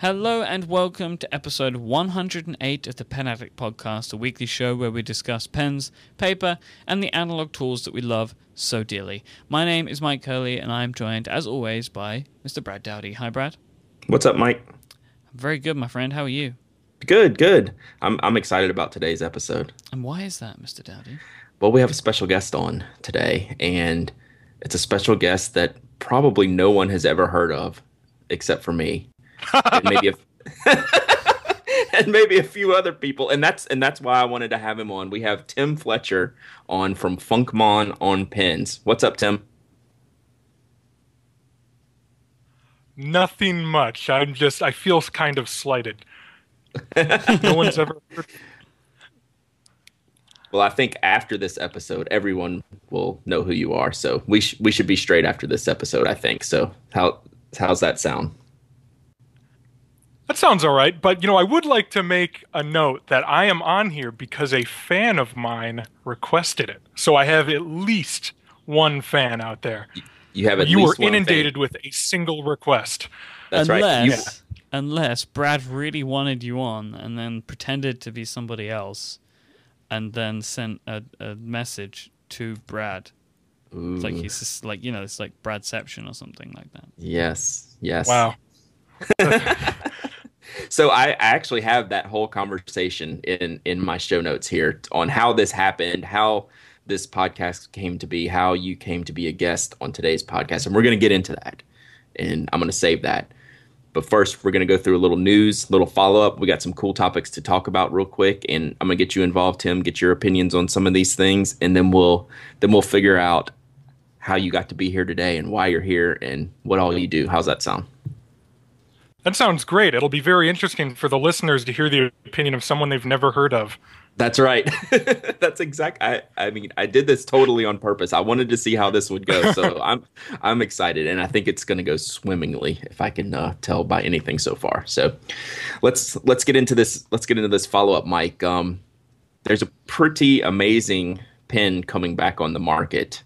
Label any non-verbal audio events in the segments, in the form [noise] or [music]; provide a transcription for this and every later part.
Hello and welcome to episode 108 of the Pen Addict Podcast, a weekly show where we discuss pens, paper, and the analog tools that we love so dearly. My name is Myke Hurley, and I am joined, as always, by Mr. Brad Dowdy. Hi, Brad. What's up, Myke? I'm very good, my friend. How are you? Good, good. I'm I'm excited about today's episode. And why is that, Mr. Dowdy? Well, we have a special guest on today, and it's a special guest that probably no one has ever heard of except for me. And maybe a [laughs] and maybe a few other people. And that's and that's why I wanted to have him on. We have Tim Fletcher on from Funkmon on Pens. What's up, Tim? Nothing much. I'm just I feel kind of slighted. [laughs] no one's ever heard well, I think after this episode, everyone will know who you are. So we sh- we should be straight after this episode. I think. So how how's that sound? That sounds all right, but you know, I would like to make a note that I am on here because a fan of mine requested it. So I have at least one fan out there. You have at you least were inundated with a single request. That's unless, right. You, unless Brad really wanted you on and then pretended to be somebody else and then sent a, a message to Brad. It's like he's just like you know, it's like Bradception or something like that. yes, yes. Wow. [laughs] So I, actually have that whole conversation in in my show notes here on how this happened, how this podcast came to be, how you came to be a guest on today's podcast, and we're going to get into that. And I'm going to save that. But first, we're going to go through a little news, little follow up. We got some cool topics to talk about real quick, and I'm going to get you involved, Tim. Get your opinions on some of these things, and then we'll then we'll figure out how you got to be here today and why you're here and what all you do. How's that sound? That sounds great. It'll be very interesting for the listeners to hear the opinion of someone they've never heard of. That's right. [laughs] That's exact. I, I mean, I did this totally on purpose. I wanted to see how this would go, so [laughs] I'm I'm excited, and I think it's going to go swimmingly if I can uh, tell by anything so far. So, let's let's get into this. Let's get into this follow up, Myke. Um, there's a pretty amazing pen coming back on the market.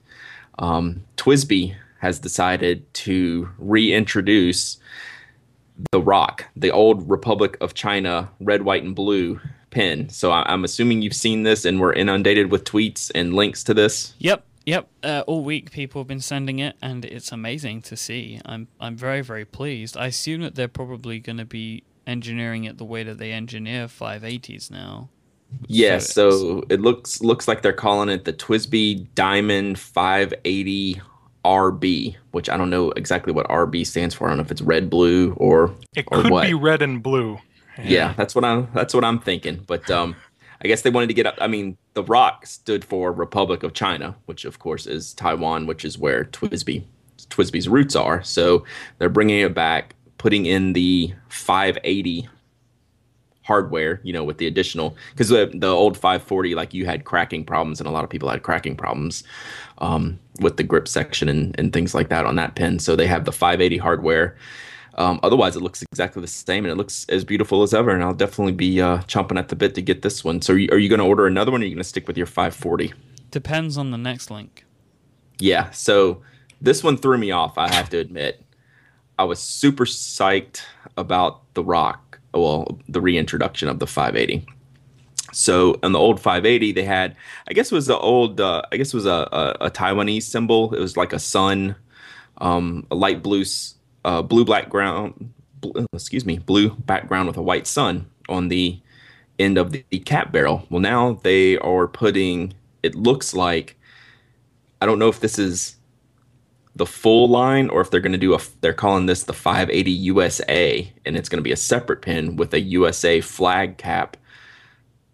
Um, TWSBI has decided to reintroduce the ROC, the old Republic of China red, white, and blue pen. So I- I'm assuming you've seen this and we're inundated with tweets and links to this. Yep, yep. Uh, all week people have been sending it, and it's amazing to see. I'm I'm very very pleased. I assume that they're probably going to be engineering it the way that they engineer 580s now. Yes, So so it looks looks like they're calling it the TWSBI Diamond 580 RB, which I don't know exactly what RB stands for. I don't know if it's red, blue, or It or could what. be red and blue. yeah, that's what I'm that's what I'm thinking. But um, I guess they wanted to get up. I mean, the ROC stood for Republic of China, which of course is Taiwan, which is where TWSBI TWSBI's roots are. So they're bringing it back, putting in the 580 hardware, you know, with the additional because the the old 540, like you had cracking problems, and a lot of people had cracking problems um, with the grip section and, and things like that on that pen. So they have the 580 hardware. Um, otherwise, it looks exactly the same, and it looks as beautiful as ever. And I'll definitely be uh, chomping at the bit to get this one. So, are you, are you going to order another one, or are you going to stick with your 540? Depends on the next link. Yeah. So this one threw me off. I have to admit, I was super psyched about the ROC. Well, the reintroduction of the 580. So on the old 580, they had, I guess it was the old, uh, I guess it was a, a, a Taiwanese symbol. It was like a sun, um, a light blue, uh, blue black ground, excuse me, blue background with a white sun on the end of the, the cap barrel. Well, now they are putting. It looks like, I don't know if this is the full line or if they're going to do a they're calling this the 580 USA and it's going to be a separate pin with a USA flag cap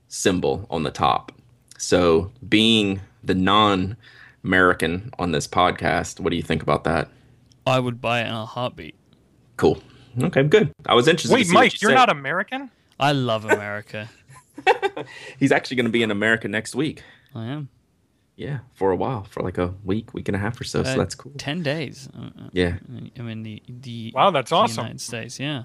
symbol on the top. So, being the non-American on this podcast, what do you think about that? I would buy it in a heartbeat. Cool. Okay, good. I was interested. to Wait, see what Myke, you you're said. not American? I love America. [laughs] He's actually going to be in America next week. I am. Yeah, for a while, for like a week, week and a half or so. Uh, so that's cool. Ten days. Uh, uh, Yeah. I mean the the Wow, that's the awesome. United States. Yeah.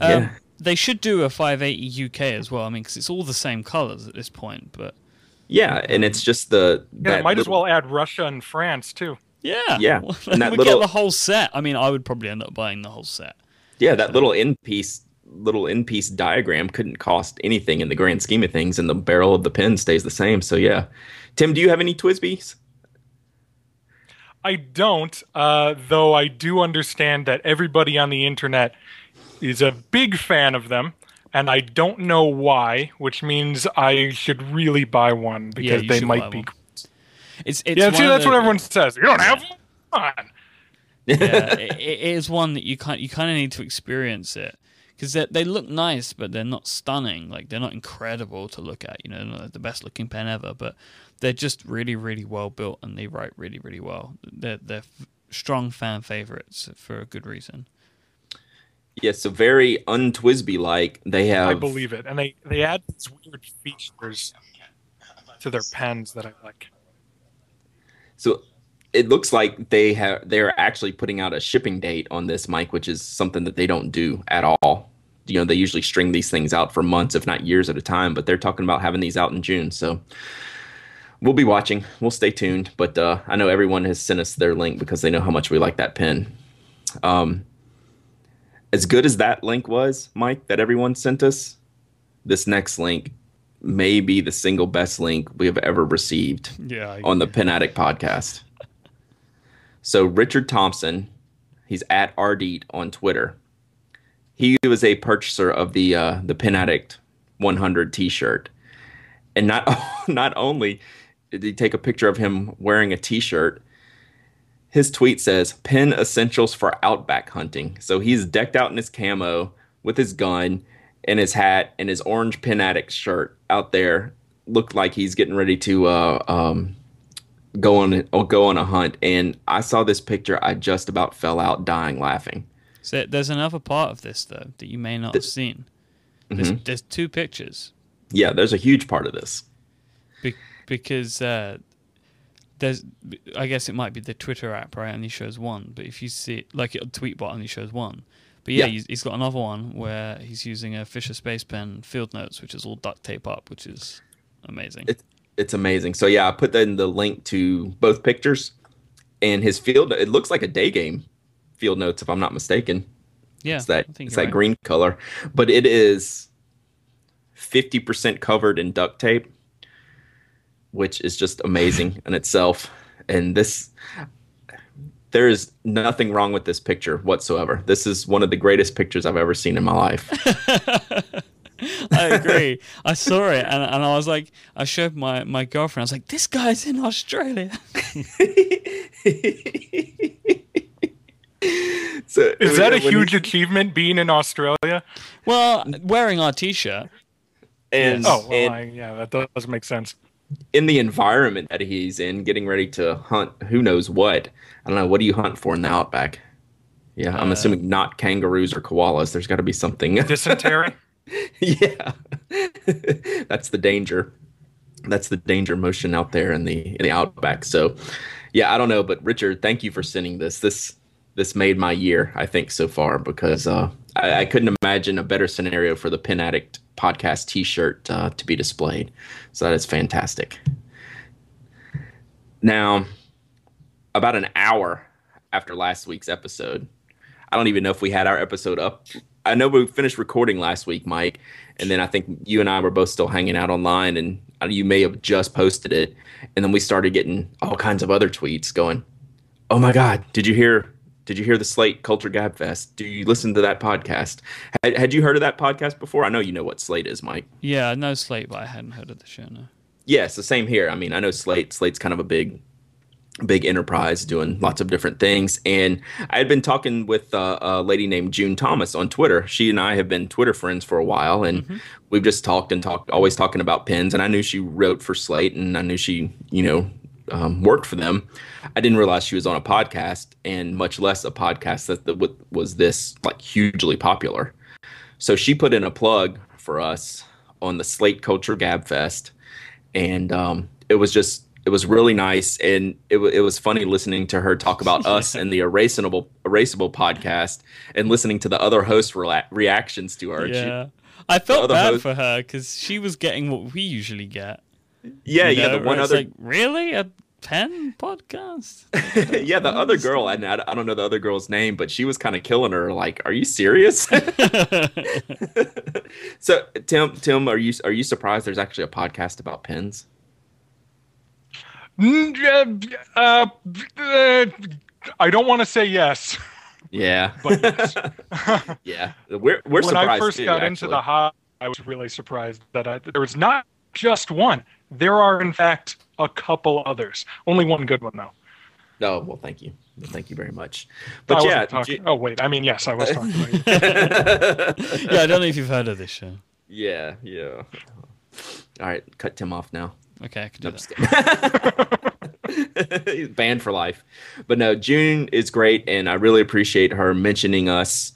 Um, Yeah. They should do a 580 UK as well. I mean, because it's all the same colors at this point. But Yeah, and it's just the Yeah, that might as well add Russia and France too. yeah, Yeah, Well, [laughs] and that we little- get the whole set. I mean, I would probably end up buying the whole set. Yeah, that little end piece little in piece diagram couldn't cost anything in the grand scheme of things, and the barrel of the pen stays the same. So yeah, Tim, do you have any TWSBIs? I don't, uh, though I do understand that everybody on the internet is a big fan of them, and I don't know why, which means I should really buy one because you they might be. one. It's, it's Yeah, see, that's the- what everyone says. You don't have one. yeah, it, it is one that you kind you kind of need to experience it because they they look nice, but they're not stunning. Like they're not incredible to look at. You know, they're not the best looking pen ever, but they're just really really well built and they write really really well. They're they're f- strong fan favorites for a good reason. Yes, so very untwisby like. They have I believe it, and they they add these weird features to their pens that I like. So it looks like they have they're actually putting out a shipping date on this Myke, which is something that they don't do at all. You know, they usually string these things out for months, if not years at a time, but they're talking about having these out in June. So we'll be watching. We'll stay tuned. But uh, I know everyone has sent us their link because they know how much we like that pin. Um, as good as that link was, Myke, that everyone sent us, this next link may be the single best link we have ever received Yeah, on the Pen Addict podcast. So Richard Thompson, he's at Ardeat on Twitter. He was a purchaser of the uh, the Pen Addict 100 T-shirt, and not [laughs] not only did he take a picture of him wearing a T-shirt, his tweet says "Pen essentials for outback hunting." So he's decked out in his camo with his gun and his hat and his orange Pen Addict shirt out there. Looked like he's getting ready to uh, um, go on go on a hunt. And I saw this picture, I just about fell out dying laughing. So there's another part of this though that you may not have seen. There's, Mm-hmm. there's two pictures Yeah, there's a huge part of this. be- because uh, there's I guess it might be the Twitter app right only shows one, but if you see it, like Tweetbot only shows one. But yeah, Yeah. He's, got another one where he's using a Fisher Space Pen field notes, which is all duct tape up, which is amazing. It, it's amazing. So yeah, I put in the link to both pictures, and his field. It looks like a day game field notes, if I'm not mistaken. yeah, It's that it's that right. green color, but it is fifty percent covered in duct tape, which is just amazing [laughs] in itself. And this, there is nothing wrong with this picture whatsoever. This is one of the greatest pictures I've ever seen in my life. [laughs] I agree. I saw it and, and I was like, I showed my, my girlfriend. I was like, this guy's in Australia. [laughs] so Is that a when he- huge achievement being in Australia? Well, wearing our T-shirt. and, Oh, well, and I, yeah, that does make sense. in the environment that he's in, getting ready to hunt who knows what. I don't know. What do you hunt for in the outback? Yeah, I'm Uh, assuming not kangaroos or koalas. There's got to be something. [laughs] Dysentery. yeah, [laughs] that's the danger. That's the danger motion out there in the in the outback. So, yeah, I don't know, but Richard, thank you for sending this. This this made my year, I think, so far because uh, I, I couldn't imagine a better scenario for the Pen Addict podcast T-shirt uh, to be displayed. So that is fantastic. Now, about an hour after last week's episode, I don't even know if we had our episode up. I know we finished recording last week, Myke, and then I think you and I were both still hanging out online, and uh, you may have just posted it, and then we started getting all kinds of other tweets going. Oh my God! Did you hear? Did you hear the Slate Culture Gab Fest? Do you listen to that podcast? Had, had you heard of that podcast before? I know you know what Slate is, Myke. Yeah, I know Slate, but I hadn't heard of the show. No. Yeah, it's the same here. I mean, I know Slate. Slate's kind of a big, big enterprise doing lots of different things. And I had been talking with uh, a lady named June Thomas on Twitter. She and I have been Twitter friends for a while, and we've just talked and talked, always talking about pins. And I knew she wrote for Slate, and I knew she, you know, um, worked for them. I didn't realize she was on a podcast, and much less a podcast that, that w- was this like hugely popular. So she put in a plug for us on the Slate Culture Gab Fest and um, it was just it was really nice and it, wa it was funny listening to her talk about us and the erasable erasable podcast and listening to the other host rela- reactions to her And she- Yeah, I felt bad host- for her because she was getting what we usually get. yeah you yeah the one other like really. Uh, pen podcast. [laughs] yeah, the other girl, and I, I don't know the other girl's name, but she was kind of killing her. Like, are you serious? [laughs] [laughs] so, Tim, Tim, are you are you surprised? There's actually a podcast about pens. Mm, uh, I don't want to say yes. Yeah, But yes. yeah, we're we're when surprised I first too, got actually. into the hobby, I was really surprised that I, there was not just one. There are, in fact, a couple others. Only one good one, though. Oh well, thank you, thank you very much. But wasn't yeah, talking- Ju- oh wait, I mean yes, I was talking about you. [laughs] yeah, I don't know if you've heard of this show. yeah, yeah. All right, cut Tim off now. Okay, I can do I'm that. [laughs] He's banned for life. But no, June is great, and I really appreciate her mentioning us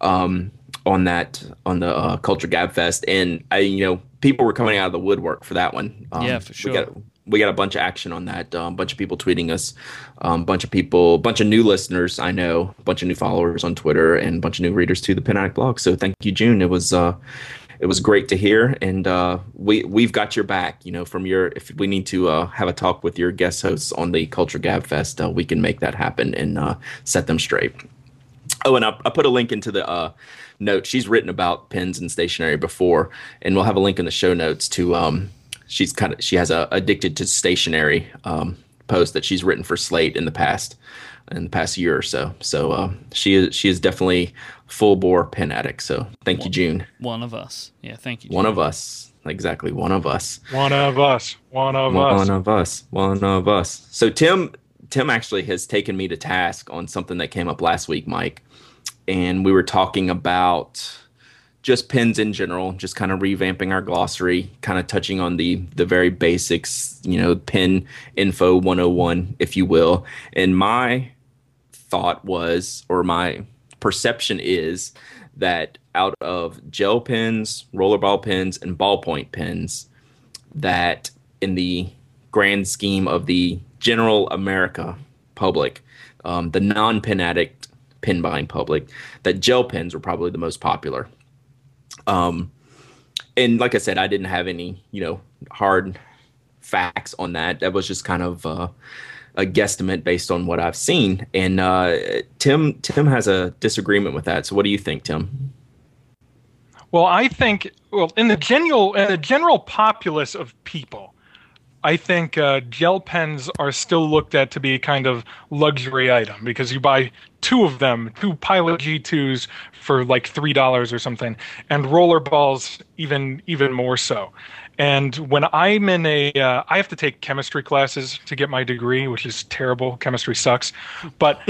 um, on that on the uh, Culture Gab Fest. And I, you know, people were coming out of the woodwork for that one. Um, Yeah, for sure. We got, we got a bunch of action on that. A um, bunch of people tweeting us, a um, bunch of people, a bunch of new listeners. I know, a bunch of new followers on Twitter, and a bunch of new readers to the Pen Addict blog. So thank you, June. It was. Uh, it was great to hear, and uh, we we've got your back. You know, from your if we need to uh, have a talk with your guest hosts on the Culture Gab Fest, uh, we can make that happen and uh, set them straight. Oh, and I, I put a link into the uh, note. She's written about pens and stationery before, and we'll have a link in the show notes to. Um, she's kind of she has a addicted to stationery um, post that she's written for Slate in the past, in the past year or so. So uh, she is she is definitely full bore pen addict. So thank you, June. One of us. Yeah, thank you. One of us, exactly one of us. One of us. One of one us. One of us one of us so tim tim actually has taken me to task on something that came up last week Myke and we were talking about just pens in general just kind of revamping our glossary kind of touching on the the very basics you know pen info 101 if you will. And my thought was or my perception is that out of gel pens rollerball pens and ballpoint pens that in the grand scheme of the general America public, um, the non pen addict pin buying public, that gel pens were probably the most popular. Um, and like I said, I didn't have any, you know, hard facts on that. That was just kind of uh, a guesstimate based on what I've seen. And uh, Tim, Tim has a disagreement with that. So, what do you think, Tim? Well, I think well in the general in the general populace of people, I think uh, gel pens are still looked at to be a kind of luxury item because you buy two of them, two Pilot G2s for like three dollars or something, and rollerballs even even more so. And when I'm in a, uh, I have to take chemistry classes to get my degree, which is terrible. Chemistry sucks, but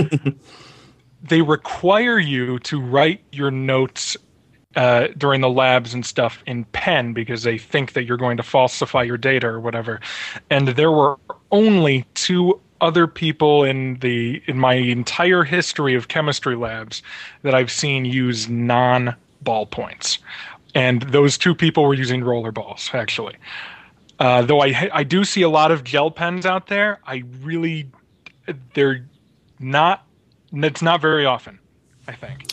[laughs] they require you to write your notes uh, during the labs and stuff in pen because they think that you're going to falsify your data or whatever. And there were only two other people in the in my entire history of chemistry labs that I've seen use non ballpoints, and those two people were using roller balls actually. Uh, though I I do see a lot of gel pens out there, I really they're not. It's not very often. I think.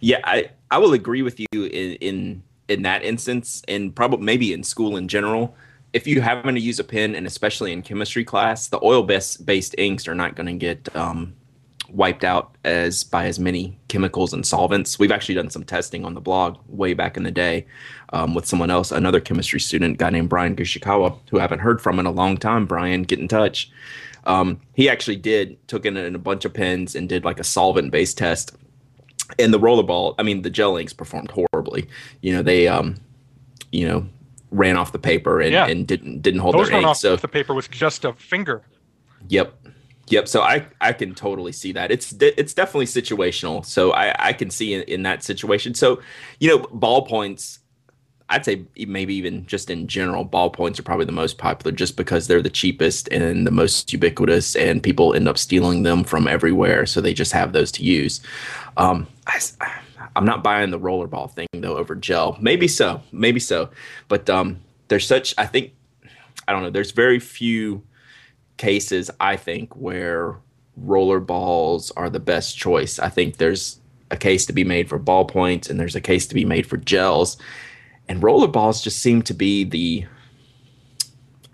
Yeah, I, I will agree with you in, in in that instance, and probably maybe in school in general. If you happen to use a pen, and especially in chemistry class, the oil based based inks are not going to get um, wiped out as by as many chemicals and solvents. We've actually done some testing on the blog way back in the day um, with someone else, another chemistry student, guy named Brian Gushikawa, who I haven't heard from in a long time. Brian, get in touch. Um, he actually did took in, a bunch of pens and did like a solvent based test and the rollerball i mean the gel inks performed horribly. You know they um you know ran off the paper and, Yeah. and didn't didn't hold Those their ink off so the paper was just a finger. yep. Yep. So i i can totally see that. It's de- it's definitely situational. So i i can see in, in that situation. So you know ballpoints I'd say maybe even just in general, ballpoints are probably the most popular just because they're the cheapest and the most ubiquitous, and people end up stealing them from everywhere. So they just have those to use. Um, I, am not buying the rollerball thing though over gel. Maybe so, maybe so, but um, there's such. I think I don't know. There's very few cases I think where rollerballs are the best choice. I think there's a case to be made for ballpoints, and there's a case to be made for gels and rollerballs just seem to be the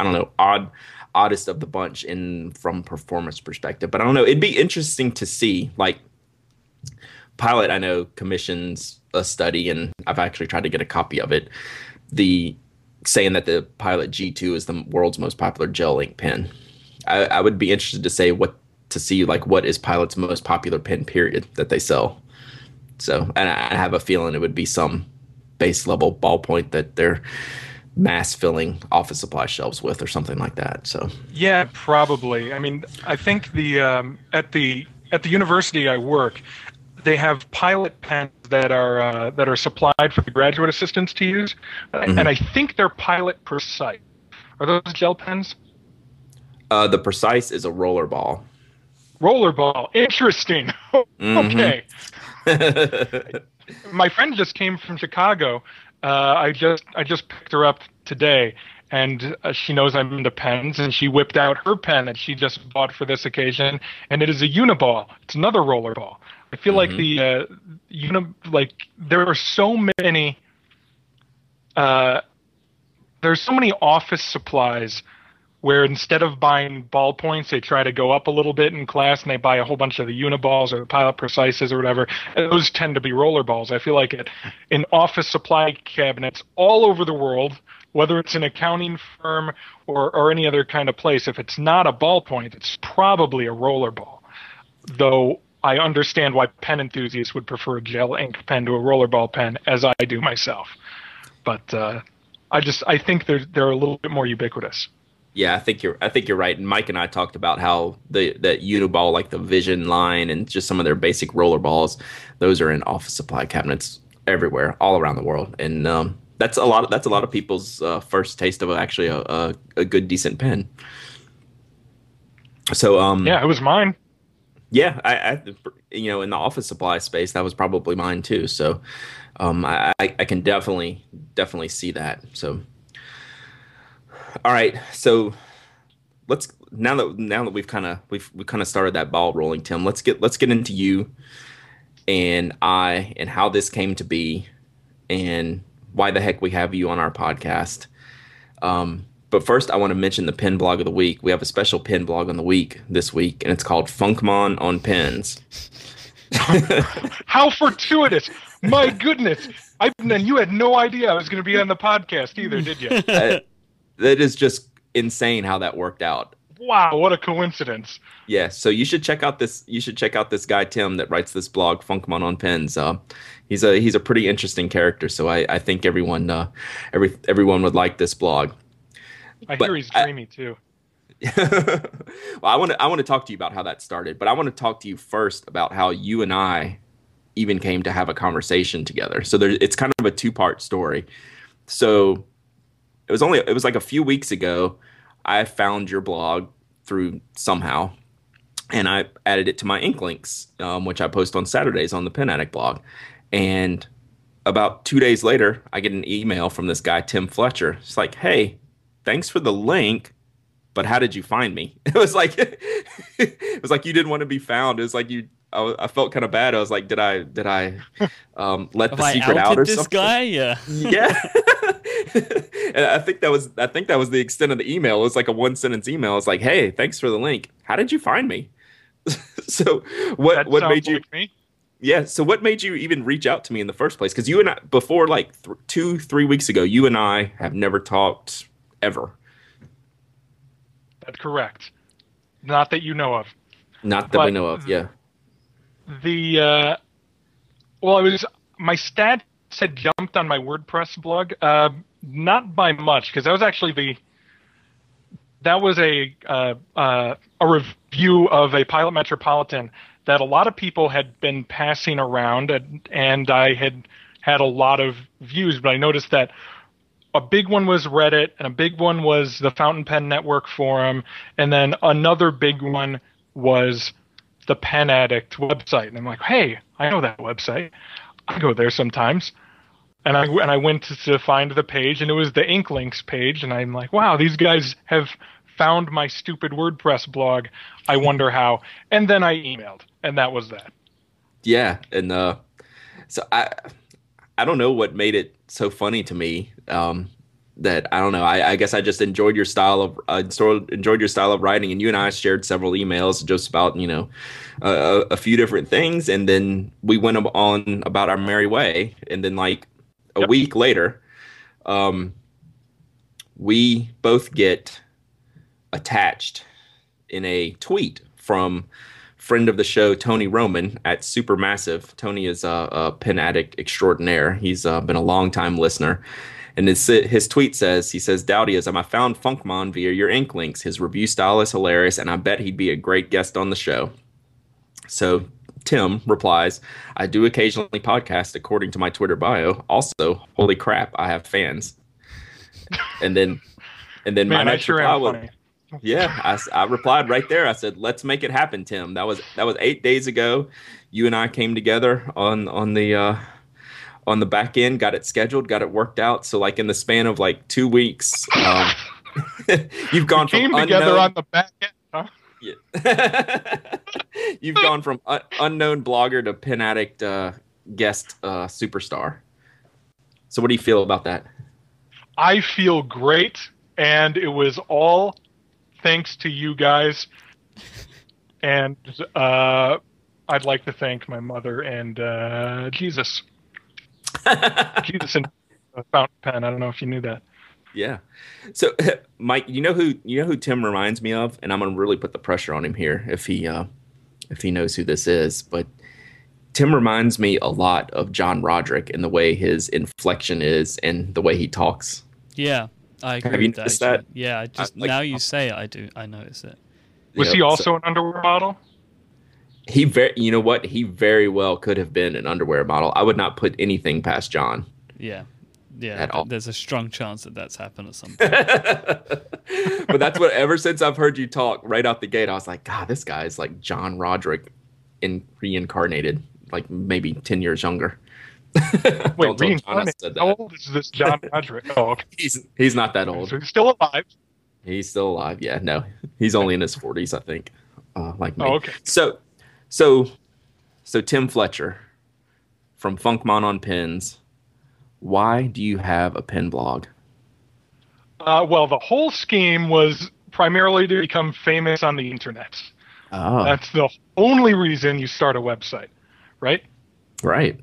I don't know odd oddest of the bunch in from performance perspective. But I don't know. It'd be interesting to see. Like Pilot, I know commissions a study, and I've actually tried to get a copy of it. The saying that the Pilot G2 is the world's most popular gel ink pen. I, I would be interested to say what to see like what is Pilot's most popular pen period that they sell. So, and I have a feeling it would be some base level ballpoint that they're mass filling office supply shelves with or something like that. So yeah, probably. I mean, I think the um, at the at the university I work, they have pilot pens that are uh, that are supplied for the graduate assistants to use, mm-hmm. and I think they're pilot precise. Are those gel pens? Uh, the precise is a roller ball. Roller ball, interesting. [laughs] okay. [laughs] My friend just came from Chicago, uh, I just I just picked her up today, and uh, she knows I'm into pens, and she whipped out her pen that she just bought for this occasion, and it is a Uniball. It's another roller ball. I feel mm-hmm. like the uh, uni like there are so many. Uh, there's so many office supplies where instead of buying ballpoints, they try to go up a little bit in class and they buy a whole bunch of the Uniballs or the Pilot Precises or whatever. And those tend to be roller balls. I feel like it in office supply cabinets all over the world, whether it's an accounting firm or, or any other kind of place, if it's not a ballpoint, it's probably a roller ball. Though I understand why pen enthusiasts would prefer a gel ink pen to a rollerball pen, as I do myself. But uh, I just I think they're they're a little bit more ubiquitous. Yeah, I think you're. I think you're right. And Myke and I talked about how the that Uniball, like the Vision line, and just some of their basic roller balls, those are in office supply cabinets everywhere, all around the world. And um, that's a lot. Of, that's a lot of people's uh, first taste of actually a, a, a, good, decent pen. So um, yeah, it was mine. Yeah, I, I, you know in the office supply space that was probably mine too. So um, I, I can definitely definitely see that. So all right, so let's now that now that we've kind of we've we kind of started that ball rolling, Tim. Let's get let's get into you and I and how this came to be and why the heck we have you on our podcast. Um, but first, I want to mention the pen blog of the week. We have a special pen blog on the week this week, and it's called Funkmon on Pens. How fortuitous! My goodness, I and you had no idea I was going to be on the podcast either, did you? [laughs] Uh, that is just insane how that worked out. Wow, what a coincidence! Yeah, so you should check out this. You should check out this guy Tim that writes this blog, Funkmon on Pens. Uh, he's a he's a pretty interesting character. So I, I think everyone uh, every everyone would like this blog. I but hear he's dreamy I, too. [laughs] well, I want to I want to talk to you about how that started, but I want to talk to you first about how you and I even came to have a conversation together. So there, it's kind of a two part story. So it was only it was like a few weeks ago. I found your blog through somehow, and I added it to my Inklinks, um, which I post on Saturdays on the Pen Addict blog. And about two days later, I get an email from this guy Tim Fletcher. It's like, "Hey, thanks for the link." But how did you find me? [laughs] It was like, [laughs] it was like you didn't want to be found. It was like you I, I, felt kind of bad. I was like, did I did I um, let [laughs] the secret out or this something? guy? Yeah, yeah. [laughs] and I think that was I think that was the extent of the email. It was like a one sentence email. It's like, hey, thanks for the link. How did you find me? [laughs] so what that what made you? Like me. Yeah. So what made you even reach out to me in the first place? Because you and I before like th- two three weeks ago, you and I have never talked ever. That's correct. Not that you know of. Not that but we know of. Yeah the uh, well, it was my stats had jumped on my WordPress blog, uh, not by much because that was actually the that was a uh, uh, a review of a Pilot Metropolitan that a lot of people had been passing around, and, and I had had a lot of views, but I noticed that a big one was Reddit, and a big one was the Fountain Pen Network forum, and then another big one was the Pen Addict website, and I'm like, hey, I know that website. I go there sometimes. And I and I went to, to find the page, and it was the Inklinks page, and I'm like, wow, these guys have found my stupid WordPress blog. I wonder how. And then I emailed, and that was that. Yeah, and uh, so I I don't know what made it so funny to me. Um, that I don't know. I, I guess I just enjoyed your style of I enjoyed your style of writing, and you and I shared several emails just about you know uh, a few different things, and then we went on about our merry way, and then like a yep. week later, um, we both get attached in a tweet from friend of the show Tony Roman at Supermassive. Tony is a, a pen addict extraordinaire. He's uh, been a long time listener. And his, his tweet says, he says, Dowdyism, I found Funkmon via your ink links. His review style is hilarious, and I bet he'd be a great guest on the show. So Tim replies, I do occasionally podcast according to my Twitter bio. Also, holy crap, I have fans. And then and then Man, my next sure reply was, yeah, I, I replied right there. I said, "Let's make it happen, Tim." That was that was eight days ago. You and I came together on on the uh, on the back end, got it scheduled, got it worked out. So like in the span of like two weeks, um, [laughs] you've gone we from came together unknown, on the back end. Huh? Yeah. [laughs] you've gone from un- unknown blogger to pen addict uh, guest uh, superstar. So what do you feel about that? I feel great, and it was all thanks to you guys. And uh, I'd like to thank my mother and uh, Jesus. [laughs] Jesus and a fountain pen. I don't know if you knew that. Yeah. So, [laughs] Myke, you know who you know who Tim reminds me of, and I'm gonna really put the pressure on him here if he uh, if he knows who this is. But Tim reminds me a lot of John Roderick in the way his inflection is and the way he talks. Yeah, I agree. Have you with noticed that? that? Yeah, I just I- like- now you say it, I do. I notice it. Was Yep, he also so- an underwear model? he very you know what he very well could have been an underwear model. I would not put anything past John. Yeah, yeah. At all. There's a strong chance that that's happened at some [laughs] point. but that's what ever since I've heard you talk right out the gate, I was like, God, this guy is like John Roderick in reincarnated, like maybe ten years younger. [laughs] Wait, Don't tell John I reincarnated. How old is this John Roderick? Oh, okay. [laughs] He's he's not that old. So he's still alive. He's still alive. Yeah, no, he's only in his forties, I think. Uh, like me. Oh, okay. So, so, so Tim Fletcher from Funkmon on Pens. Why do you have a pen blog? Uh, well, the whole scheme was primarily to become famous on the internet. Oh, That's the only reason you start a website, right? right.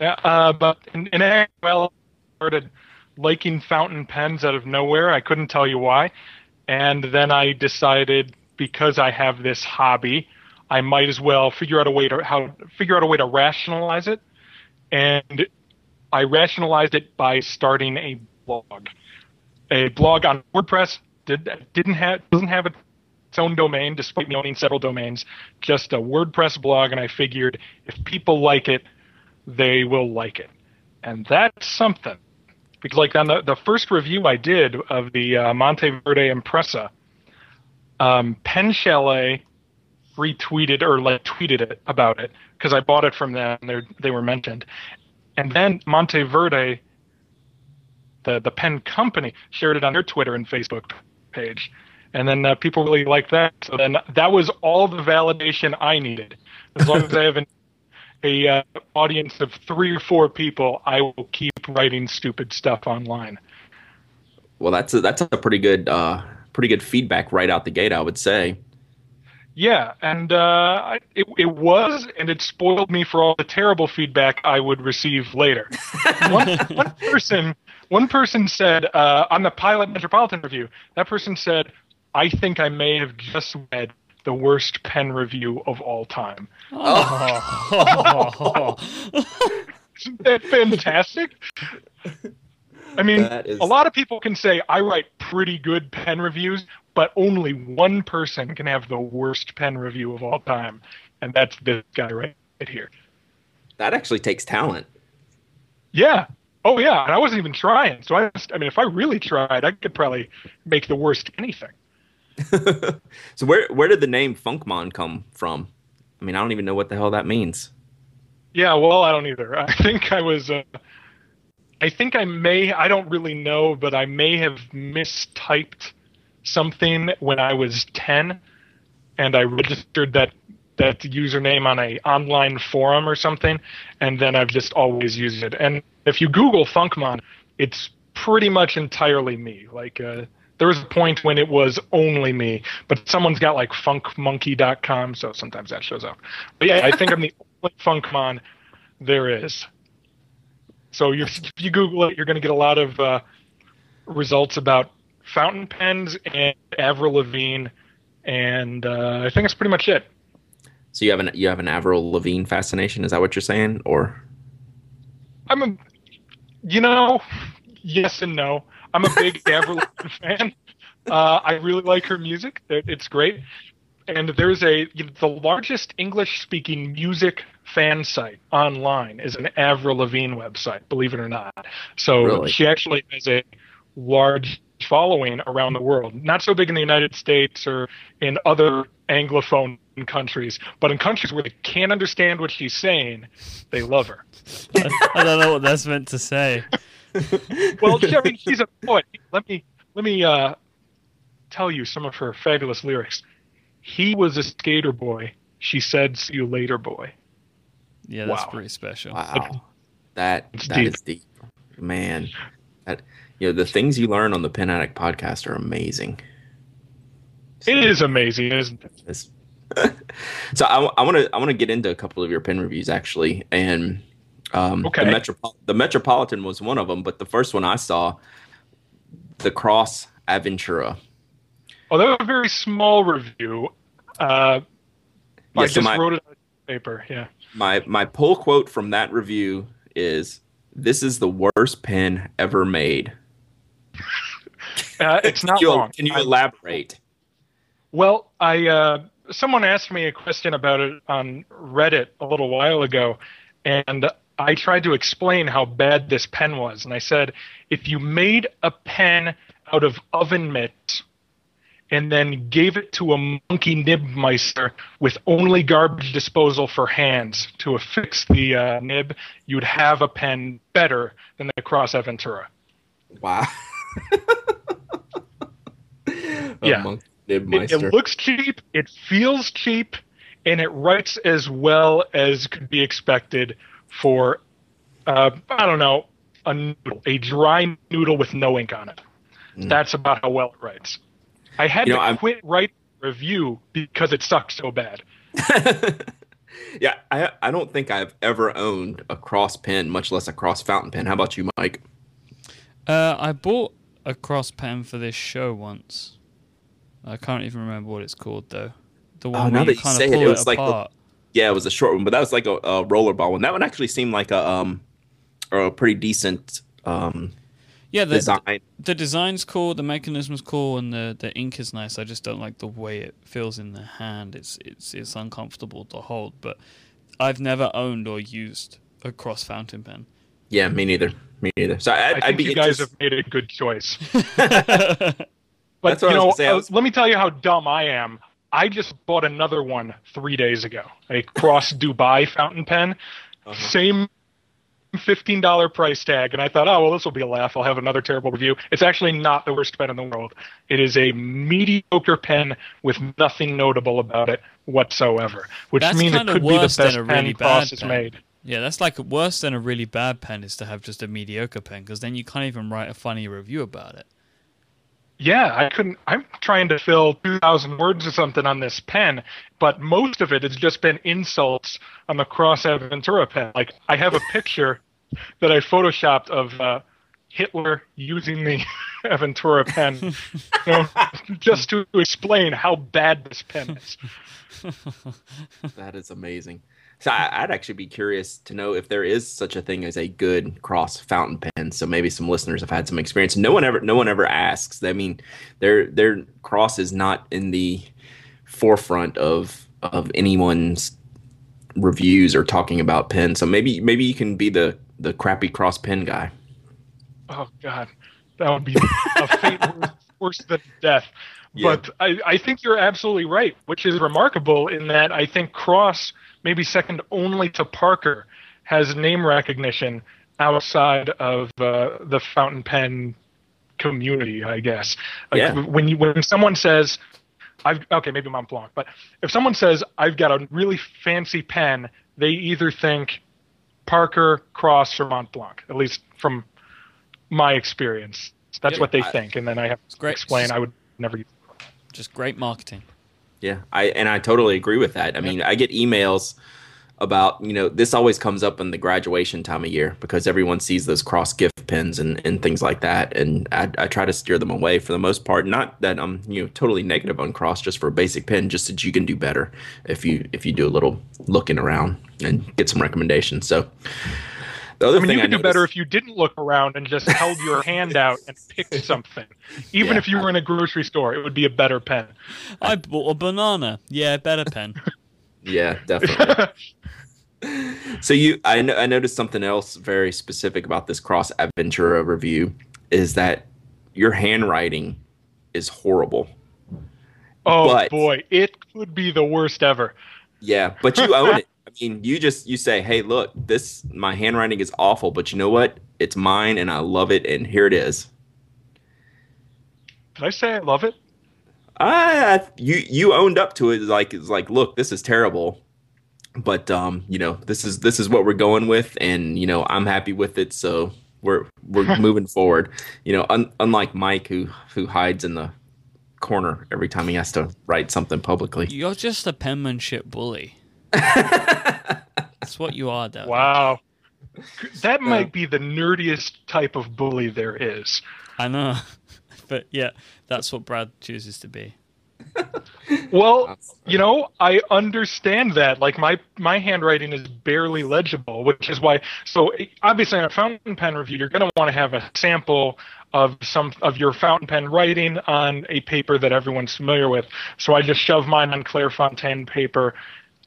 Yeah, uh, but in, in well, I started liking fountain pens out of nowhere. I couldn't tell you why, and then I decided because I have this hobby, I might as well figure out a way to how figure out a way to rationalize it, and I rationalized it by starting a blog. A blog on WordPress did didn't have doesn't have its own domain, despite me owning several domains. Just a WordPress blog, and I figured if people like it, they will like it, and that's something. Because like on the, the first review I did of the uh, Monteverde Impressa, um, Pen Chalet retweeted or like tweeted it about it because I bought it from them. They they were mentioned, and then Monteverde, the the pen company, shared it on their Twitter and Facebook page, and then uh, people really liked that. So then that was all the validation I needed. As long as I have an a uh, audience of three or four people, I will keep writing stupid stuff online. Well, that's a, that's a pretty good uh, pretty good feedback right out the gate, I would say. Yeah, and uh, it, it was, and it spoiled me for all the terrible feedback I would receive later. [laughs] one, one person, one person said uh, on the Pilot Metropolitan review, that person said, "I think I may have just read the worst pen review of all time." Oh. [laughs] Isn't that fantastic? I mean, That is- a lot of people can say I write pretty good pen reviews, but only one person can have the worst pen review of all time, and that's this guy right here. That actually takes talent. Yeah. Oh yeah, and I wasn't even trying. So I, I mean, if I really tried, I could probably make the worst anything. [laughs] so where where did the name Funkmon come from? I mean, I don't even know what the hell that means. Yeah, well, I don't either. [laughs] I think I was. Uh, I think I may. I don't really know, but I may have mistyped something when I was ten, and I registered that that username on a online forum or something, and then I've just always used it. And if you Google Funkmon, it's pretty much entirely me. Like uh, there was a point when it was only me, but someone's got like funkmonkey.com, so sometimes that shows up. But yeah, I think I'm the [laughs] only funkmon there is. So if you Google it, you're going to get a lot of uh, results about fountain pens and Avril Lavigne, and uh, I think that's pretty much it. So you have an you have an Avril Lavigne fascination? Is that what you're saying, or? I'm a, you know, yes and no. I'm a big [laughs] Avril Lavigne fan. Uh, I really like her music. It's great. And there's a the largest English speaking music fan site online is an Avril Lavigne website, believe it or not. So Really? she actually has a large following around the world. Not so big in the United States or in other Anglophone countries, but in countries where they can't understand what she's saying, they love her. [laughs] I don't know what that's meant to say. [laughs] Well, she, I mean, she's a poet. Let me let me uh, tell you some of her fabulous lyrics. He was a skater boy. She said, "See you later, boy." Yeah, that's Wow. pretty special. Wow, that It's that deep. is deep, man. That you know the things you learn on the Pen Addict podcast are amazing. It is amazing, isn't it? [laughs] So I want to I want to get into a couple of your pen reviews actually, and um, Okay. the, Metropol- the Metropolitan was one of them, but the first one I saw, the Cross Aventura. Although a very small review, uh, I so just my- wrote it on paper. Yeah. My my pull quote from that review is, "This is the worst pen ever made." Uh, it's not Can you- wrong. Can you elaborate? Well, I uh, someone asked me a question about it on Reddit a little while ago, and I tried to explain how bad this pen was. And I said, if you made a pen out of oven mitts and then gave it to a monkey nibmeister with only garbage disposal for hands to affix the uh, nib, you'd have a pen better than the Cross Aventura. Wow. [laughs] Yeah. Among It, it looks cheap, it feels cheap, and it writes as well as could be expected for, uh, I don't know, a noodle, a dry noodle with no ink on it. That's about how well it writes. I had Mm. You know, to I'm- quit writing a review because it sucked so bad. [laughs] yeah, I I don't think I've ever owned a cross pen, much less a cross fountain pen. How about you, Myke? Uh, I bought a cross pen for this show once. I can't even remember what it's called though. The one Oh, now that you say of it, it was like the-. Yeah, it was a short one, but that was like a, a rollerball one. That one actually seemed like a um or a pretty decent um yeah, the, design. the design's cool, the mechanism's cool, and the, the ink is nice. I just don't like the way it feels in the hand. It's it's it's uncomfortable to hold. But I've never owned or used a cross fountain pen. Yeah, me neither. Me neither. So I, I I'd think be you guys have made a good choice. [laughs] [laughs] That's But what you I know, was gonna say. Uh, let me tell you how dumb I am. I just bought another one three days ago, a Cross Dubai fountain pen, Uh-huh. same fifteen dollar price tag, and I thought, oh well, this will be a laugh. I'll have another terrible review. It's actually not the worst pen in the world. It is a mediocre pen with nothing notable about it whatsoever, which That's means it kinda could be the worse than best a pen really Cross bad has pen. made. Yeah, that's like worse than a really bad pen is to have just a mediocre pen because then you can't even write a funny review about it. Yeah, I couldn't. I'm trying to fill 2,000 words or something on this pen, but most of it has just been insults on the Cross Aventura pen. Like, I have a picture that I photoshopped of uh, Hitler using the [laughs] Aventura pen, you know, [laughs] just to explain how bad this pen is. [laughs] That is amazing. So I, I'd actually be curious to know if there is such a thing as a good cross fountain pen. So maybe some listeners have had some experience. No one ever, no one ever asks. I mean, their their cross is not in the forefront of of anyone's reviews or talking about pen. So maybe maybe you can be the the crappy cross pen guy. Oh God, that would be a fate worse, worse than death. Yeah. But I, I think you're absolutely right, which is remarkable in that I think Cross, maybe second only to Parker, has name recognition outside of uh, the fountain pen community. I guess. Like Yeah. When you when someone says, "I've okay, maybe Mont Blanc," but if someone says, "I've got a really fancy pen," they either think Parker, Cross, or Mont Blanc. At least from my experience. That's Yeah, what they I- think, and then I have to great. explain. I would never use. Just great marketing. Yeah, I and I totally agree with that. I mean, I get emails about you know this always comes up in the graduation time of year because everyone sees those cross gift pins and, and things like that, and I, I try to steer them away for the most part. Not that I'm you know totally negative on cross, just for a basic pin, just that you can do better if you if you do a little looking around and get some recommendations. So the other I mean, thing you could do noticed- better if you didn't look around and just held your hand out and picked [laughs] something. Even Yeah. if you were in a grocery store, it would be a better pen. I bought a banana. Yeah, better pen. [laughs] Yeah, definitely. [laughs] so you, I, no- I noticed something else very specific about this Cross Aventura review is that your handwriting is horrible. Oh But- boy, it could be the worst ever. Yeah, but you own it. I mean, you just you say, "Hey, look, this my handwriting is awful, but you know what? It's mine, and I love it, and here it is." Did I say I love it? I you you owned up to it like it's like look this is terrible but um you know this is this is what we're going with and you know I'm happy with it so we're we're [laughs] moving forward you know un- unlike Myke who who hides in the corner every time he has to write something publicly You're just a penmanship bully. [laughs] That's what you are, though. Wow. That might be the nerdiest type of bully there is. I know. [laughs] but yeah, that's what Brad chooses to be. Well, you know, I understand that. Like my my handwriting is barely legible, which is why. So obviously, in a fountain pen review, you're going to want to have a sample of some of your fountain pen writing on a paper that everyone's familiar with. So I just shove mine on Clairefontaine paper,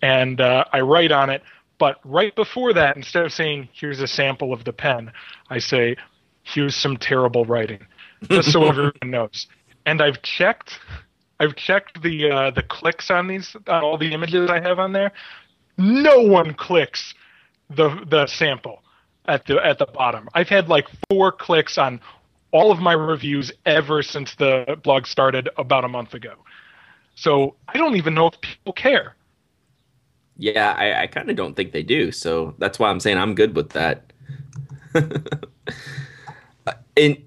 and uh, I write on it. But right before that, instead of saying "Here's a sample of the pen," I say, "Here's some terrible writing," just so [laughs] everyone knows. And I've checked. I've checked the uh, the clicks on these on all the images I have on there. No one clicks the the sample at the at the bottom. I've had like four clicks on all of my reviews ever since the blog started about a month ago. So I don't even know if people care. Yeah I, I kind of don't think they do so that's why I'm saying I'm good with that [laughs] and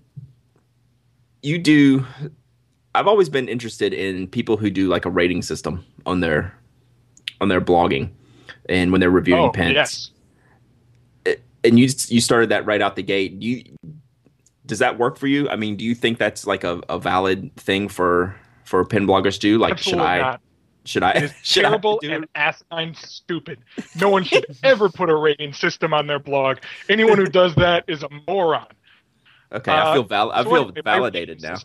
you do I've always been interested in people who do like a rating system on their on their blogging and when they're reviewing oh pens. yes, And you you started that right out the gate. Do you does that work for you? I mean, do you think that's like a, a valid thing for for pen bloggers to do? Like, absolutely should I not. Should I It is [laughs] should I terrible do and asinine stupid. No one should [laughs] ever put a rating system on their blog. Anyone who does that is a moron. Okay, I uh, feel val- I feel validated now.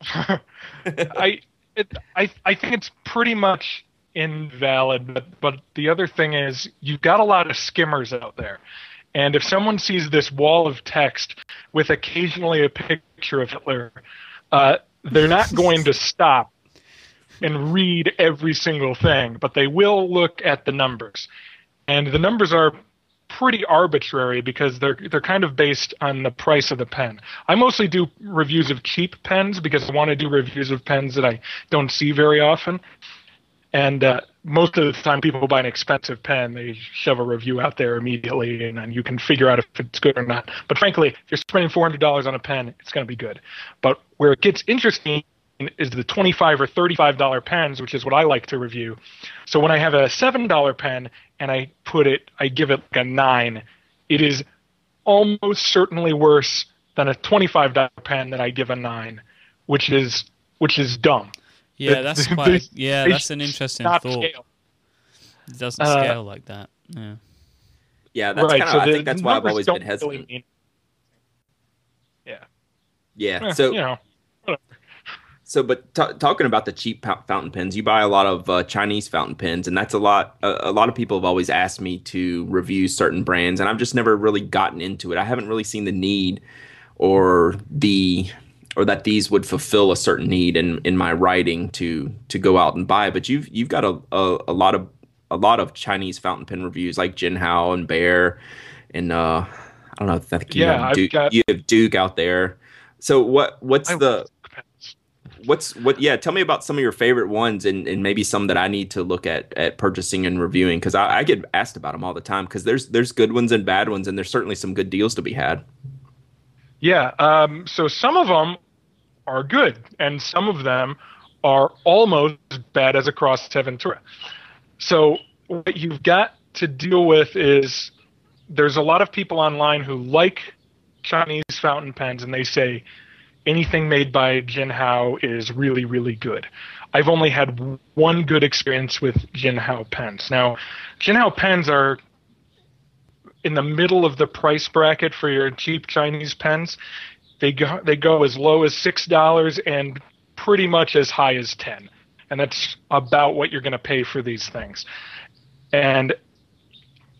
[laughs] I, it, I, I think it's pretty much invalid. But, but the other thing is, you've got a lot of skimmers out there, and if someone sees this wall of text with occasionally a picture of Hitler, uh, they're not going to stop and read every single thing, but they will look at the numbers, and the numbers are pretty arbitrary because they're they're kind of based on the price of the pen. I mostly do reviews of cheap pens because I want to do reviews of pens that I don't see very often. And uh, most of the time, people buy an expensive pen, they shove a review out there immediately, and then you can figure out if it's good or not. But frankly, if you're spending four hundred dollars on a pen, it's going to be good. But where it gets interesting is the twenty-five or thirty-five dollar pens, which is what I like to review. So when I have a seven dollar pen and I put it, I give it like a nine. It is almost certainly worse than a twenty-five dollar pen that I give a nine, which is which is dumb. Yeah, They- [laughs] that's they- quite. Yeah, they that's an interesting thought. scale. It doesn't Uh, scale like that. Yeah. Yeah, that's right. kind of. so I the think that's why I've always been hesitant. Really mean, yeah. eh, So you know, So, but t- talking about the cheap pou- fountain pens, you buy a lot of uh, Chinese fountain pens, and that's a lot. A, a lot of people have always asked me to review certain brands, and I've just never really gotten into it. I haven't really seen the need, or the, or that these would fulfill a certain need in, in my writing to to go out and buy. But you've you've got a, a, a lot of a lot of Chinese fountain pen reviews like Jinhao and Bear, and uh, I don't know. I think you, Yeah, have Duke, got- you have Duke out there. So what what's I the. What's what yeah tell me about some of your favorite ones and, and maybe some that i need to look at at purchasing and reviewing because I, I get asked about them all the time because there's there's good ones and bad ones and there's certainly some good deals to be had Yeah. Um, so some of them are good, and some of them are almost as bad as a Cross Ventura. So what you've got to deal with is there's a lot of people online who like Chinese fountain pens, and they say anything made by Jinhao is really, really good. I've only had one good experience with Jinhao pens. Now, Jinhao pens are in the middle of the price bracket for your cheap Chinese pens. They go they go as low as six dollars and pretty much as high as ten, and that's about what you're going to pay for these things. And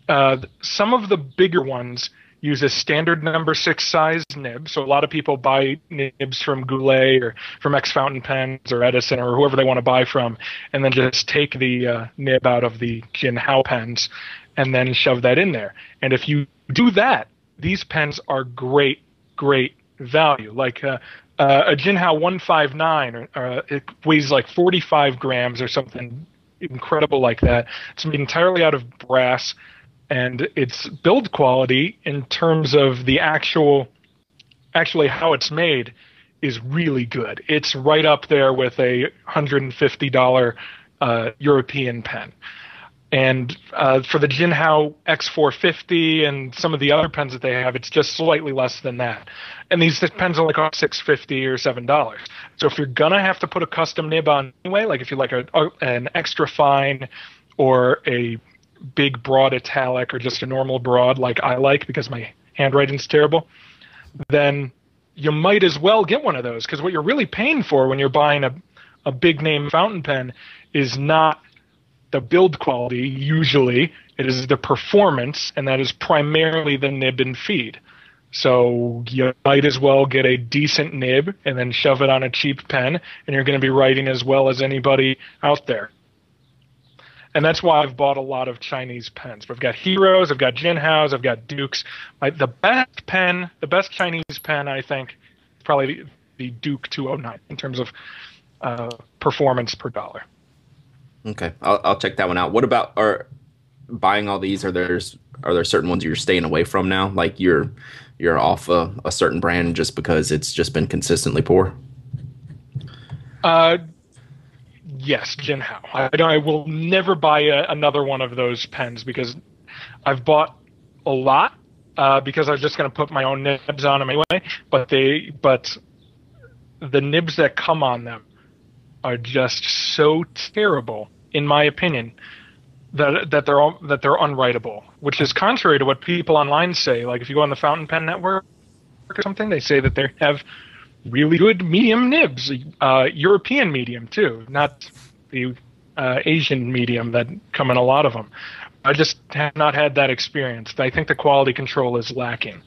uh, some of the bigger ones use a standard number six size nib. So a lot of people buy nibs from Goulet or from X Fountain Pens or Edison or whoever they want to buy from, and then just take the uh, nib out of the Jinhao pens and then shove that in there. And if you do that, these pens are great, great value. Like uh, uh, a Jinhao 159, or, uh, it weighs like 45 grams or something incredible like that. It's made entirely out of brass and its build quality in terms of the actual actually how it's made is really good. It's right up there with a $150 uh, European pen. And uh, for the Jinhao X450 and some of the other pens that they have, it's just slightly less than that. And these pens only cost six fifty or seven dollars. So if you're gonna have to put a custom nib on anyway, like if you like a, a an extra fine or a big broad italic or just a normal broad like I like because my handwriting's terrible, then you might as well get one of those because what you're really paying for when you're buying a, a big name fountain pen is not the build quality usually it is the performance and that is primarily the nib and feed. So you might as well get a decent nib and then shove it on a cheap pen and you're going to be writing as well as anybody out there and that's why I've bought a lot of Chinese pens. But I've got Heroes, I've got Jinhaos, I've got Dukes. My, the best pen, the best Chinese pen, I think, is probably the, the Duke 209 in terms of uh, performance per dollar. Okay, I'll, I'll check that one out. What about are buying all these? Are there's are there certain ones you're staying away from now? Like you're you're off a, a certain brand just because it's just been consistently poor. Uh, yes, Jinhao. I, I will never buy a, another one of those pens because I've bought a lot uh, because I was just going to put my own nibs on them anyway. But they, but the nibs that come on them are just so terrible, in my opinion, that that they're all, that they're unwritable. Which is contrary to what people online say. Like if you go on the Fountain Pen Network or something, they say that they have really good medium nibs, uh, European medium too, not the uh, Asian medium that come in a lot of them. I just have not had that experience. I think the quality control is lacking.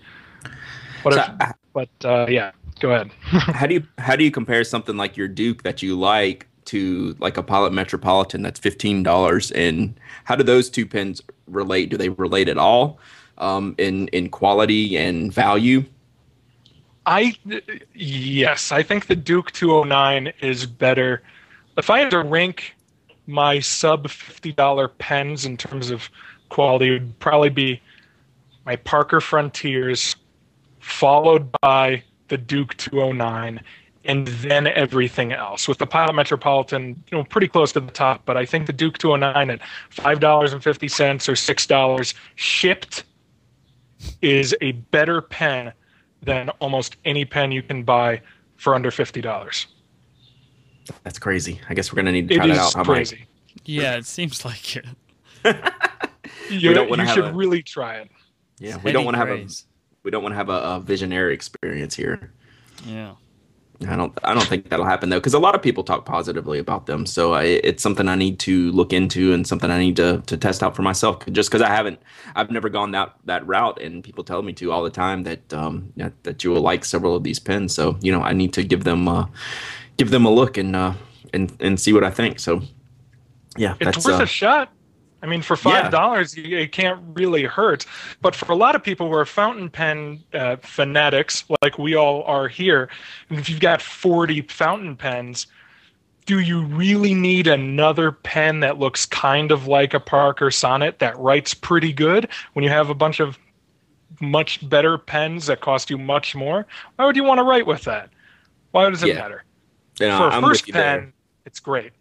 But, so, if, but uh, yeah, go ahead. [laughs] how do you how do you compare something like your Duke that you like to like a Pilot Metropolitan that's fifteen dollars? And how do those two pens relate? Do they relate at all um, in in quality and value? I yes, I think the Duke 209 is better. If I had to rank my sub fifty dollar pens in terms of quality, it would probably be my Parker Frontiers, followed by the Duke 209, and then everything else. With the Pilot Metropolitan, you know, pretty close to the top, but I think the Duke 209 at five dollars and fifty cents or six dollars shipped is a better pen than almost any pen you can buy for under fifty dollars. That's crazy. I guess we're gonna need to try it that out. crazy. Yeah, it seems like it. [laughs] you, don't you should a, really try it. Yeah, we don't want to have a we don't want to have a, a visionary experience here. Yeah. I don't. I don't think that'll happen though, because a lot of people talk positively about them. So I, it's something I need to look into and something I need to, to test out for myself. Just because I haven't, I've never gone that that route, and people tell me to all the time that um that you will like several of these pens. So you know, I need to give them uh, give them a look and uh, and and see what I think. So yeah, it's worth uh, a shot. I mean, for five dollars, yeah. it can't really hurt. But for a lot of people who are fountain pen uh, fanatics, like we all are here, and if you've got forty fountain pens, do you really need another pen that looks kind of like a Parker Sonnet that writes pretty good when you have a bunch of much better pens that cost you much more, why would you want to write with that? Why does it Yeah. matter? Yeah, For a I'm first you there. pen, it's great.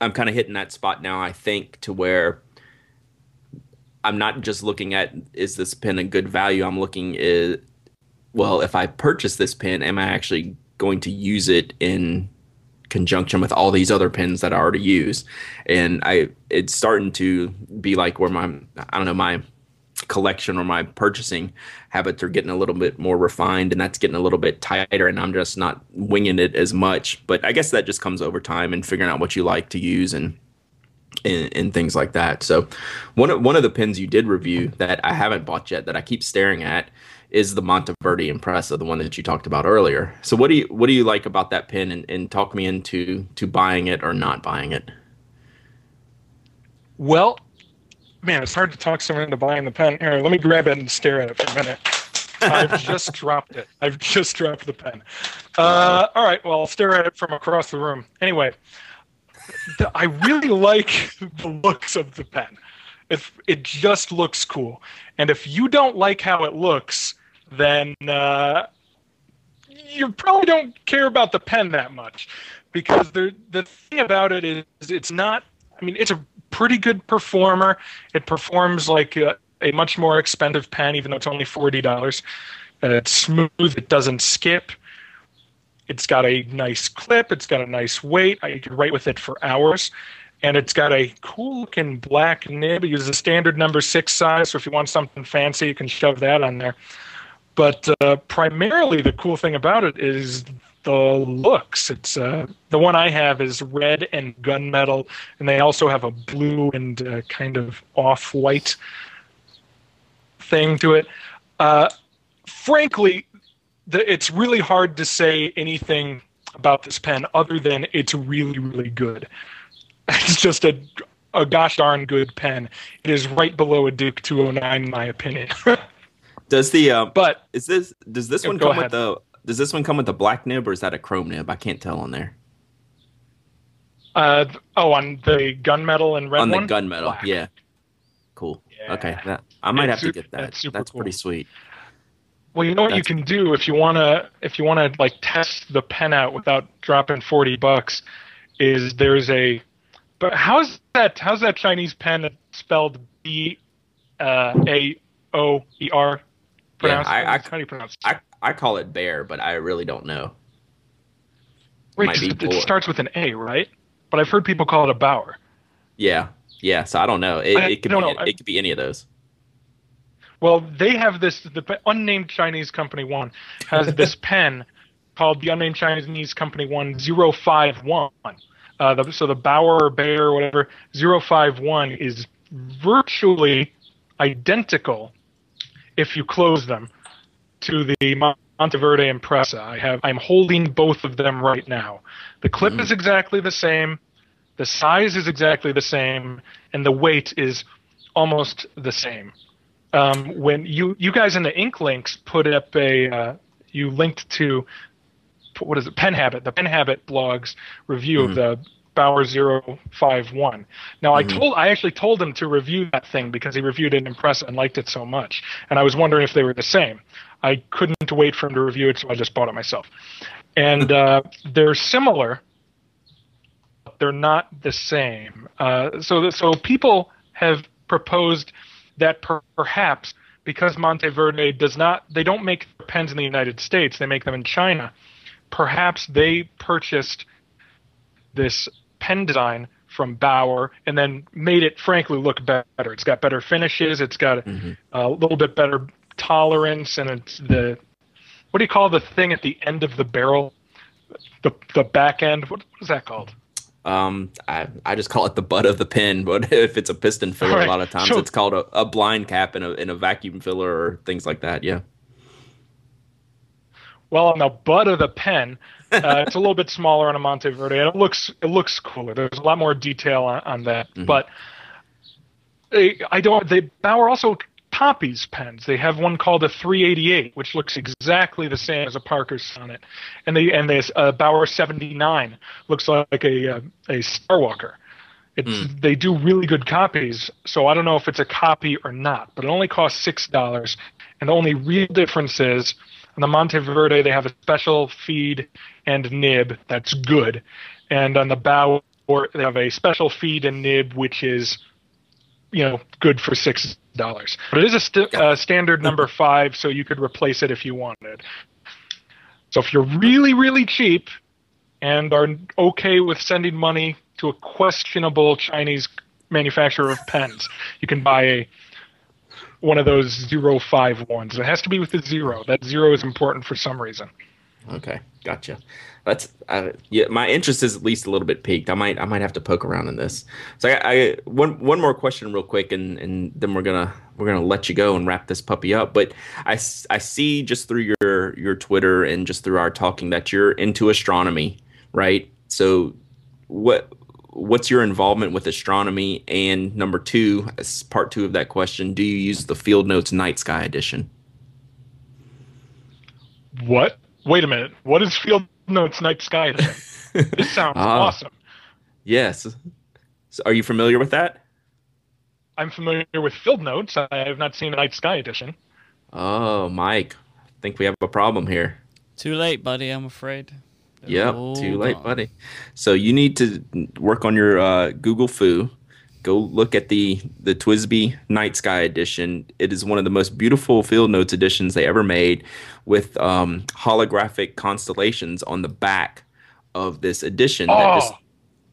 I'm kind of hitting that spot now. I think to where I'm not just looking at is this pen a good value. I'm looking is well, if I purchase this pen, am I actually going to use it in conjunction with all these other pens that I already use? And I it's starting to be like where my I don't know my collection or my purchasing habits are getting a little bit more refined and that's getting a little bit tighter and I'm just not winging it as much. But I guess that just comes over time and figuring out what you like to use and and, and things like that. So one of one of the pens you did review that I haven't bought yet that I keep staring at is the Monteverde Impressa, the one that you talked about earlier. So what do you what do you like about that pen and, and talk me into to buying it or not buying it? Well, man, it's hard to talk someone into buying the pen. Here, let me grab it and stare at it for a minute. I've [laughs] just dropped it. I've just dropped the pen. Uh, all right, well, I'll stare at it from across the room. Anyway, the, I really [laughs] like the looks of the pen. If it just looks cool, and if you don't like how it looks, then uh, you probably don't care about the pen that much, because the the thing about it is it's not. I mean, it's a pretty good performer. It performs like a, a much more expensive pen, even though it's only forty dollars. Uh, it's smooth. It doesn't skip. It's got a nice clip. It's got a nice weight. I can write with it for hours. And it's got a cool looking black nib. It uses a standard number six size, so if you want something fancy, you can shove that on there. But uh, primarily, the cool thing about it is the looks. It's uh, the one I have is red and gunmetal, and they also have a blue and uh, kind of off-white thing to it. Uh, frankly, the, it's really hard to say anything about this pen other than it's really, really good. [laughs] It's just a a gosh darn good pen. It is right below a Duke 209 in my opinion. [laughs] Does the uh, but is this does this Yeah, one come ahead. with the does this one come with a black nib or is that a chrome nib? I can't tell on there. uh, oh, on the gunmetal and red on the gunmetal, Black. yeah. Cool. Yeah. Okay, that, I might It's have to get that. that's That's pretty sweet. Well, you know what you can do if you wanna if you wanna like test the pen out without dropping forty bucks, is there's a, but how's that how's that Chinese pen spelled B, uh, A O E R? Yeah, pronounced? I- I- how do you pronounce? it? I I call it bear, but I really don't know. Right, might 'cause be it, it starts with an A, right? But I've heard people call it a bower. Yeah, yeah. So I don't know. It, I it could be know. It could be any of those. Well, they have this. The unnamed Chinese company one has [laughs] this pen called the unnamed Chinese company one zero five one. Uh, the, so the Baoer or whatever zero five one is virtually identical if you close them to the Monteverde Impressa. I have I'm holding both of them right now. The clip Mm. is exactly the same, the size is exactly the same, and the weight is almost the same. Um, when you you guys in the Ink Links put up a uh, you linked to what is it Pen Habit the Pen Habit blogs review of the Baoer 051. Now I told I actually told him to review that thing because he reviewed it in Impressa and liked it so much, and I was wondering if they were the same. I couldn't wait for him to review it, so I just bought it myself. And [laughs] uh, they're similar, but they're not the same. Uh, so so people have proposed that per- perhaps because Monteverde does not they don't make pens in the United States, they make them in China. Perhaps they purchased this pen design from Bauer and then made it frankly look better. It's got better finishes, it's got Mhm. a little bit better tolerance and it's the what do you call the thing at the end of the barrel? The the back end. What, what is that called? Um, I I just call it the butt of the pen, [laughs] but if it's a piston filler, Right. a lot of times So- it's called a, a blind cap and a, and a vacuum filler or things like that. Yeah. Well, on the butt of the pen, uh, it's a little bit smaller on a Monteverde, and it looks it looks cooler. There's a lot more detail on, on that, Mhm. but I I don't. They Baoer also copies pens. They have one called a 388, which looks exactly the same as a Parker Sonnet, and they and this uh, Baoer 79 looks like a uh, a Starwalker. It's they do really good copies, so I don't know if it's a copy or not, but it only costs six dollars. And the only real difference is on the Monteverde they have a special feed and nib that's good, and on the Bow they have a special feed and nib which is, you know, good for six dollars. But it is a st- uh, standard number five, so you could replace it if you wanted. So if you're really really cheap and are okay with sending money to a questionable Chinese manufacturer of pens, you can buy a one of those zero five ones. It has to be with the zero. That zero is important for some reason. Okay, gotcha. That's uh, yeah. My interest is at least a little bit peaked. I might I might have to poke around in this. So I, I one one more question real quick, and and then we're gonna we're gonna let you go and wrap this puppy up. But I, I see just through your your Twitter and just through our talking that you're into astronomy, right? So what what's your involvement with astronomy? And number two, as part two of that question, do you use the Field Notes Night Sky Edition? What? Wait a minute. What is Field Notes Night Sky? Edition? [laughs] this sounds Ah. awesome. Yes. So are you familiar with that? I'm familiar with Field Notes. I have not seen the Night Sky edition. Oh, Myke, I think we have a problem here. Too late, buddy. I'm afraid. Yep, Hold too late, on. buddy. So you need to work on your uh, Google Foo. Go look at the the TWSBI Night Sky edition. It is one of the most beautiful field notes editions they ever made, with um, holographic constellations on the back of this edition. That just Oh.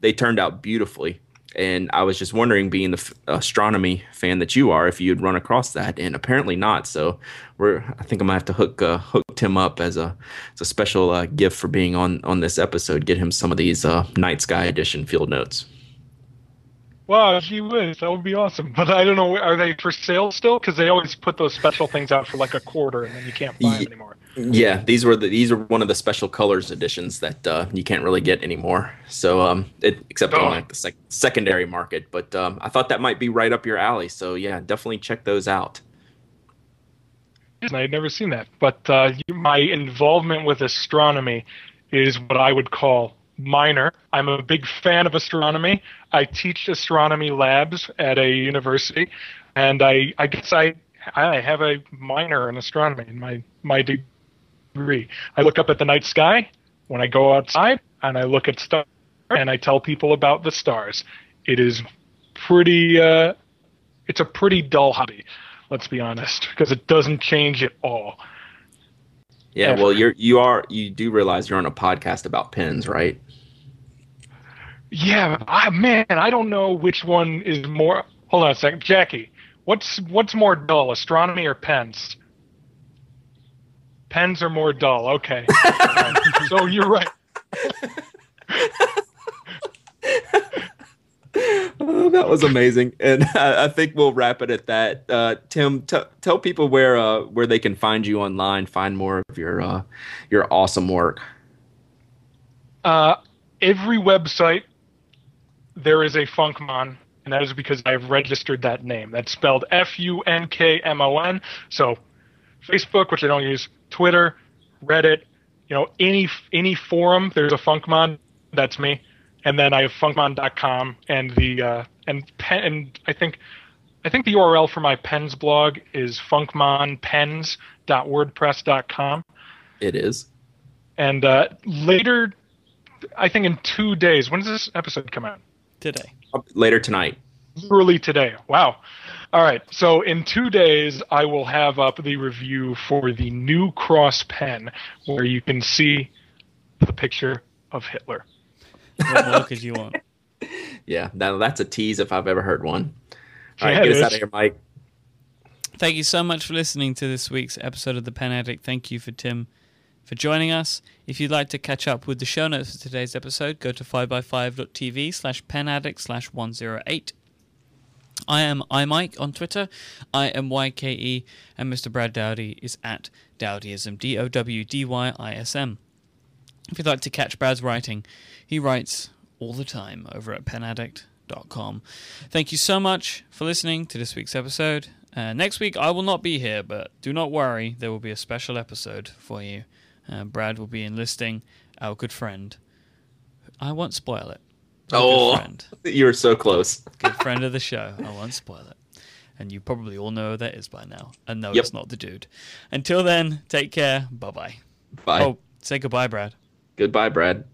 they turned out beautifully. And I was just wondering, being the f- astronomy fan that you are, if you'd run across that, and apparently not. So we're, I think I'm gonna have to hook uh, hook Tim up as a as a special uh, gift for being on on this episode. Get him some of these uh, Night Sky Edition field notes. Wow, gee whiz, that would be awesome. But I don't know, are they for sale still? Because they always put those special things out for like a quarter, and then you can't buy them anymore. Yeah, these were the these are one of the special colors editions that uh, you can't really get anymore. So um, it except Oh. on like the sec- secondary market. But um, I thought that might be right up your alley. So yeah, definitely check those out. I had never seen that. But uh, you- my involvement with astronomy is what I would call minor. I'm a big fan of astronomy. I teach astronomy labs at a university, and I, I guess I I have a minor in astronomy in my my degree. I look up at the night sky when I go outside, and I look at stars, and I tell people about the stars. It is pretty. Uh, it's a pretty dull hobby. Let's be honest, because it doesn't change at all. Yeah, Ever. well, you're you are you do realize you're on a podcast about pens, right? Yeah, I, man, I don't know which one is more. Hold on a second, Jackie. What's what's more dull, astronomy or pens? Pens are more dull. Okay, [laughs] so you're right. [laughs] Oh, that was amazing, and [laughs] I, I think we'll wrap it at that. Uh, Tim, t- tell people where uh, where they can find you online, find more of your uh, your awesome work. Uh, every website there is a Funkmon, and that is because I've registered that name. That's spelled F U N K M O N. So, Facebook, which I don't use, Twitter, Reddit, you know, any any forum, there's a Funkmon. That's me. And then I have funkmon.com and the uh, and pen and I think I think the URL for my pens blog is funkmonpens.wordpress.com. It is. And uh, later, I think in two days. When does this episode come out? Today. Later tonight. Literally today. Wow. All right. So in two days, I will have up the review for the new Cross pen, where you can see the picture of Hitler. What more could you want? [laughs] Yeah, that, that's a tease if I've ever heard one. All right, get us out of here, Myke. Thank you so much for listening to this week's episode of The Pen Addict. Thank you for Tim for joining us. If you'd like to catch up with the show notes for today's episode, go to 5by5.tv slash penaddict slash 108. I am iMyke on Twitter. I am YKE, and Mr. Brad Dowdy is at Dowdyism, D O W D Y I S M. If you'd like to catch Brad's writing, he writes all the time over at penaddict.com. Thank you so much for listening to this week's episode. Uh, next week, I will not be here, but do not worry, there will be a special episode for you. Uh, Brad will be enlisting our good friend. I won't spoil it, Oh. friend. [laughs] You were so close. Good [laughs] friend of the show. I won't spoil it. And you probably all know who that is by now. And no, Yep. it's not the dude. Until then, take care. Bye bye. Bye. Oh, say goodbye, Brad. Goodbye, Brad.